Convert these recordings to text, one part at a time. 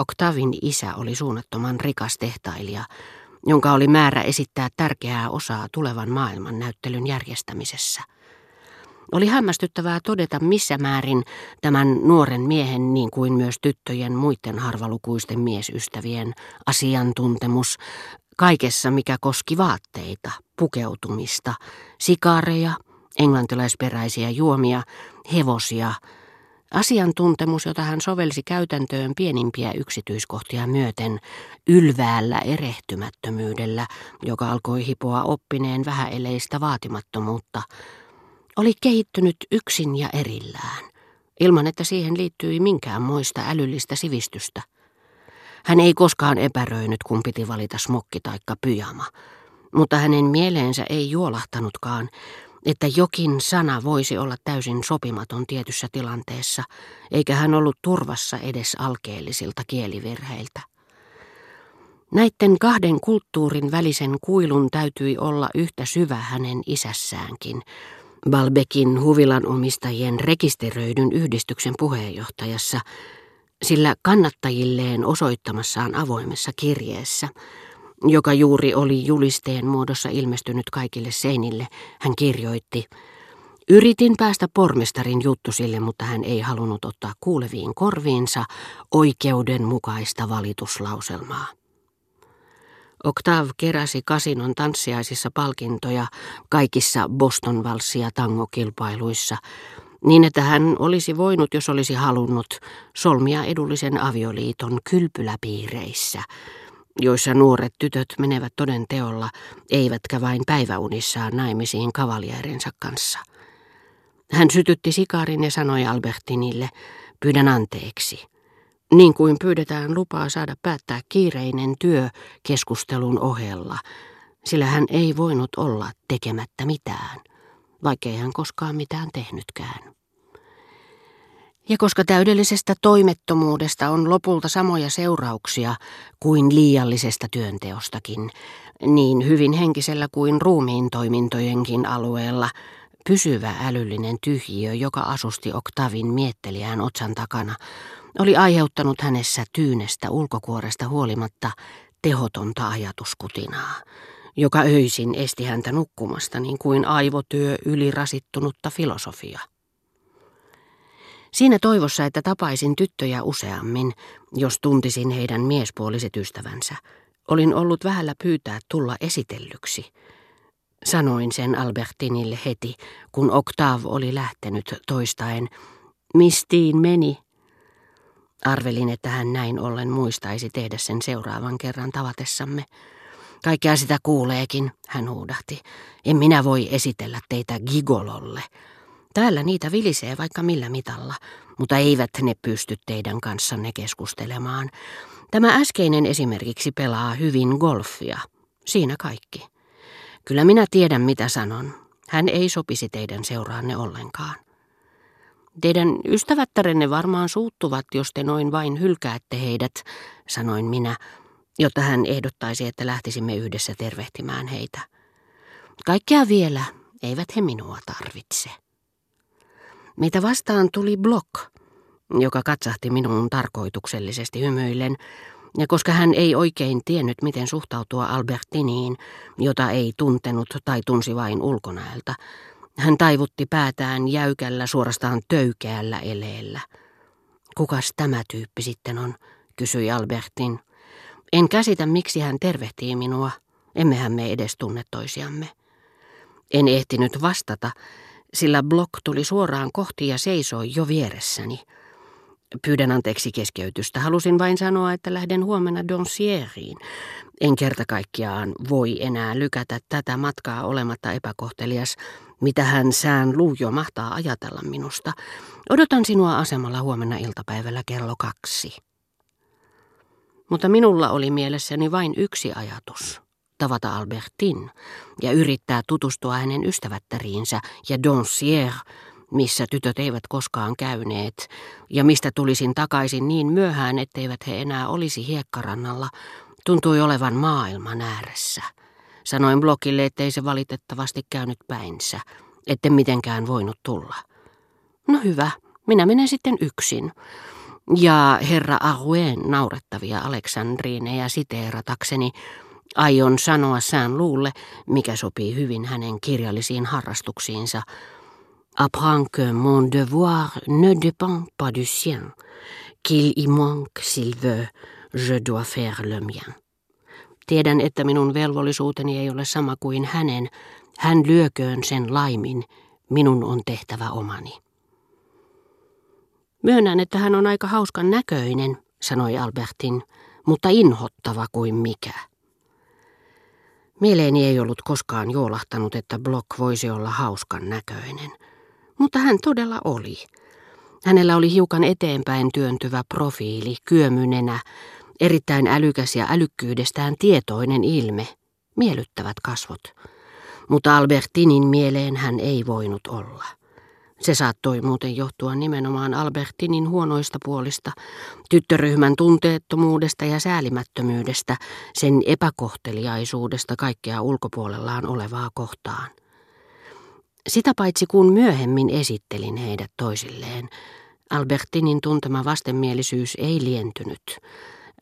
Octavin isä oli suunnattoman rikas tehtailija, jonka oli määrä esittää tärkeää osaa tulevan maailman näyttelyn järjestämisessä. Oli hämmästyttävää todeta, missä määrin tämän nuoren miehen, niin kuin myös tyttöjen muiden harvalukuisten miesystävien, asiantuntemus kaikessa, mikä koski vaatteita, pukeutumista, sikareja, englantilaisperäisiä juomia, hevosia, asiantuntemus, jota hän sovelsi käytäntöön pienimpiä yksityiskohtia myöten, ylväällä erehtymättömyydellä, joka alkoi hipoa oppineen vähäeleistä vaatimattomuutta, oli kehittynyt yksin ja erillään, ilman että siihen liittyi minkään moista älyllistä sivistystä. Hän ei koskaan epäröinyt, kun piti valita smokki taikka pyjama, mutta hänen mieleensä ei juolahtanutkaan, että jokin sana voisi olla täysin sopimaton tietyssä tilanteessa, eikä hän ollut turvassa edes alkeellisilta kielivirheiltä. Näiden kahden kulttuurin välisen kuilun täytyi olla yhtä syvä hänen isässäänkin, Balbekin huvilan omistajien rekisteröidyn yhdistyksen puheenjohtajassa, sillä kannattajilleen osoittamassaan avoimessa kirjeessä, joka juuri oli julisteen muodossa ilmestynyt kaikille seinille, hän kirjoitti, Yritin päästä pormestarin juttusille, mutta hän ei halunnut ottaa kuuleviin korviinsa oikeudenmukaista valituslauselmaa. Octave keräsi kasinon tanssiaisissa palkintoja kaikissa Boston valssia tangokilpailuissa, niin että hän olisi voinut, jos olisi halunnut, solmia edullisen avioliiton kylpyläpiireissä, joissa nuoret tytöt menevät toden teolla, eivätkä vain päiväunissaan naimisiin kavaljäärinsä kanssa. Hän sytytti sikarin ja sanoi Albertinille, pyydän anteeksi niin kuin pyydetään lupaa saada päättää kiireinen työ keskustelun ohella, sillä hän ei voinut olla tekemättä mitään, vaikkei hän koskaan mitään tehnytkään. Ja koska täydellisestä toimettomuudesta on lopulta samoja seurauksia kuin liiallisesta työnteostakin, niin hyvin henkisellä kuin ruumiin toimintojenkin alueella pysyvä älyllinen tyhjiö, joka asusti Oktavin miettelijään otsan takana, oli aiheuttanut hänessä tyynestä ulkokuoresta huolimatta tehotonta ajatuskutinaa, joka öisin esti häntä nukkumasta niin kuin aivotyö ylirasittunutta filosofia. Siinä toivossa, että tapaisin tyttöjä useammin, jos tuntisin heidän miespuoliset ystävänsä, olin ollut vähällä pyytää tulla esitellyksi. Sanoin sen Albertinille heti, kun Octave oli lähtenyt toistaen. Mistiin meni, Arvelin, että hän näin ollen muistaisi tehdä sen seuraavan kerran tavatessamme. Kaikkea sitä kuuleekin, hän huudahti. En minä voi esitellä teitä gigololle. Täällä niitä vilisee vaikka millä mitalla, mutta eivät ne pysty teidän kanssanne keskustelemaan. Tämä äskeinen esimerkiksi pelaa hyvin golfia. Siinä kaikki. Kyllä minä tiedän mitä sanon. Hän ei sopisi teidän seuraanne ollenkaan. Teidän ystävättärenne varmaan suuttuvat, jos te noin vain hylkäätte heidät, sanoin minä, jotta hän ehdottaisi, että lähtisimme yhdessä tervehtimään heitä. Kaikkea vielä, eivät he minua tarvitse. Meitä vastaan tuli Block, joka katsahti minuun tarkoituksellisesti hymyillen, ja koska hän ei oikein tiennyt, miten suhtautua Albertiniin, jota ei tuntenut tai tunsi vain ulkonäöltä, hän taivutti päätään jäykällä, suorastaan töykeällä eleellä. Kukas tämä tyyppi sitten on, kysyi Albertin. En käsitä, miksi hän tervehtii minua. Emmehän me edes tunne toisiamme. En ehtinyt vastata, sillä Block tuli suoraan kohti ja seisoi jo vieressäni. Pyydän anteeksi keskeytystä. Halusin vain sanoa, että lähden huomenna Donsieriin. En kerta kaikkiaan voi enää lykätä tätä matkaa olematta epäkohtelias, mitä hän sään luujo mahtaa ajatella minusta. Odotan sinua asemalla huomenna iltapäivällä kello kaksi. Mutta minulla oli mielessäni vain yksi ajatus. Tavata Albertin ja yrittää tutustua hänen ystävättäriinsä ja Donsier, missä tytöt eivät koskaan käyneet, ja mistä tulisin takaisin niin myöhään, etteivät he enää olisi hiekkarannalla, tuntui olevan maailman ääressä. Sanoin blokille, ettei se valitettavasti käynyt päinsä, etten mitenkään voinut tulla. No hyvä, minä menen sitten yksin. Ja herra Ahuen naurettavia Aleksandriineja siteeratakseni, aion sanoa sään luulle, mikä sopii hyvin hänen kirjallisiin harrastuksiinsa. Apprends que mon devoir ne dépend pas du sien, qu'il y manque s'il veut, je dois faire le mien. Tiedän, että minun velvollisuuteni ei ole sama kuin hänen. Hän lyököön sen laimin, minun on tehtävä omani. Myönnän, että hän on aika hauskan näköinen, sanoi Albertin, mutta inhottava kuin mikä. Mieleeni ei ollut koskaan juolahtanut, että Block voisi olla hauskan näköinen. Mutta hän todella oli. Hänellä oli hiukan eteenpäin työntyvä profiili, kyömynenä, erittäin älykäs ja älykkyydestään tietoinen ilme, miellyttävät kasvot. Mutta Albertinin mieleen hän ei voinut olla. Se saattoi muuten johtua nimenomaan Albertinin huonoista puolista, tyttöryhmän tunteettomuudesta ja säälimättömyydestä, sen epäkohteliaisuudesta kaikkea ulkopuolellaan olevaa kohtaan. Sitä paitsi kun myöhemmin esittelin heidät toisilleen, Albertinin tuntema vastenmielisyys ei lientynyt.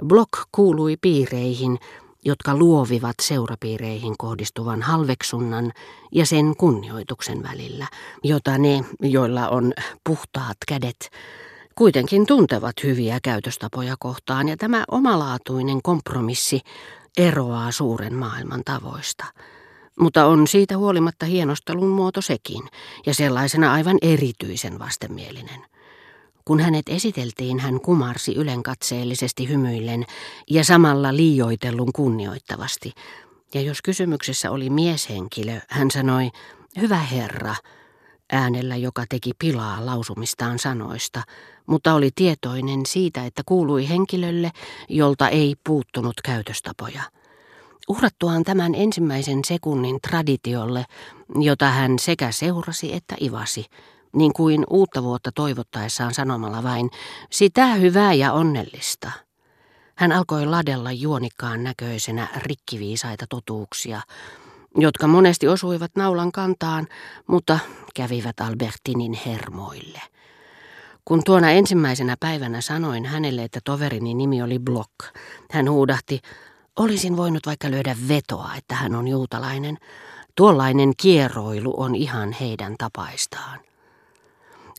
Block kuului piireihin, jotka luovivat seurapiireihin kohdistuvan halveksunnan ja sen kunnioituksen välillä, jota ne, joilla on puhtaat kädet, kuitenkin tuntevat hyviä käytöstapoja kohtaan, ja tämä omalaatuinen kompromissi eroaa suuren maailman tavoista. Mutta on siitä huolimatta hienostelun muoto sekin, ja sellaisena aivan erityisen vastenmielinen. Kun hänet esiteltiin, hän kumarsi ylenkatseellisesti hymyillen ja samalla liioitellun kunnioittavasti. Ja jos kysymyksessä oli mieshenkilö, hän sanoi, hyvä herra, äänellä, joka teki pilaa lausumistaan sanoista, mutta oli tietoinen siitä, että kuului henkilölle, jolta ei puuttunut käytöstapoja. Uhrattuaan tämän ensimmäisen sekunnin traditiolle, jota hän sekä seurasi että ivasi, niin kuin uutta vuotta toivottaessaan sanomalla vain, sitä hyvää ja onnellista. Hän alkoi ladella juonikkaan näköisenä rikkiviisaita totuuksia, jotka monesti osuivat naulan kantaan, mutta kävivät Albertinin hermoille. Kun tuona ensimmäisenä päivänä sanoin hänelle, että toverini nimi oli Block, hän huudahti, olisin voinut vaikka lyödä vetoa, että hän on juutalainen. Tuollainen kierroilu on ihan heidän tapaistaan.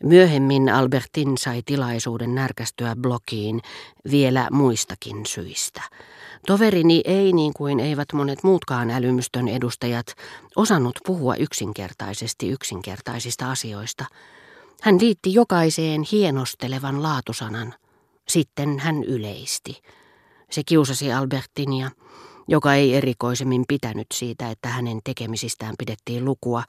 Myöhemmin Albertin sai tilaisuuden närkästyä blokiin vielä muistakin syistä. Toverini ei, niin kuin eivät monet muutkaan älymystön edustajat, osannut puhua yksinkertaisesti yksinkertaisista asioista. Hän liitti jokaiseen hienostelevan laatusanan. Sitten hän yleisti. Se kiusasi Albertinia, joka ei erikoisemmin pitänyt siitä, että hänen tekemisistään pidettiin lukua,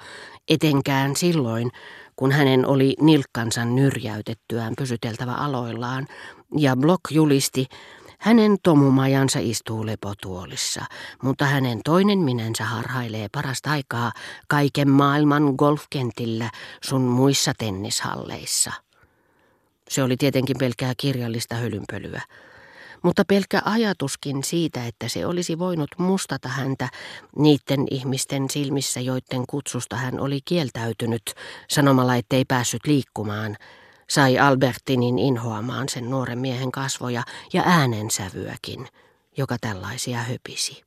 etenkään silloin, kun hänen oli nilkkansa nyrjäytettyään pysyteltävä aloillaan, ja Block julisti, hänen tomumajansa istuu lepotuolissa, mutta hänen toinen minensä harhailee parasta aikaa kaiken maailman golfkentillä sun muissa tennishalleissa. Se oli tietenkin pelkää kirjallista hölynpölyä mutta pelkkä ajatuskin siitä, että se olisi voinut mustata häntä niiden ihmisten silmissä, joiden kutsusta hän oli kieltäytynyt, sanomalla ettei päässyt liikkumaan, sai Albertinin inhoamaan sen nuoren miehen kasvoja ja äänensävyäkin, joka tällaisia höpisi.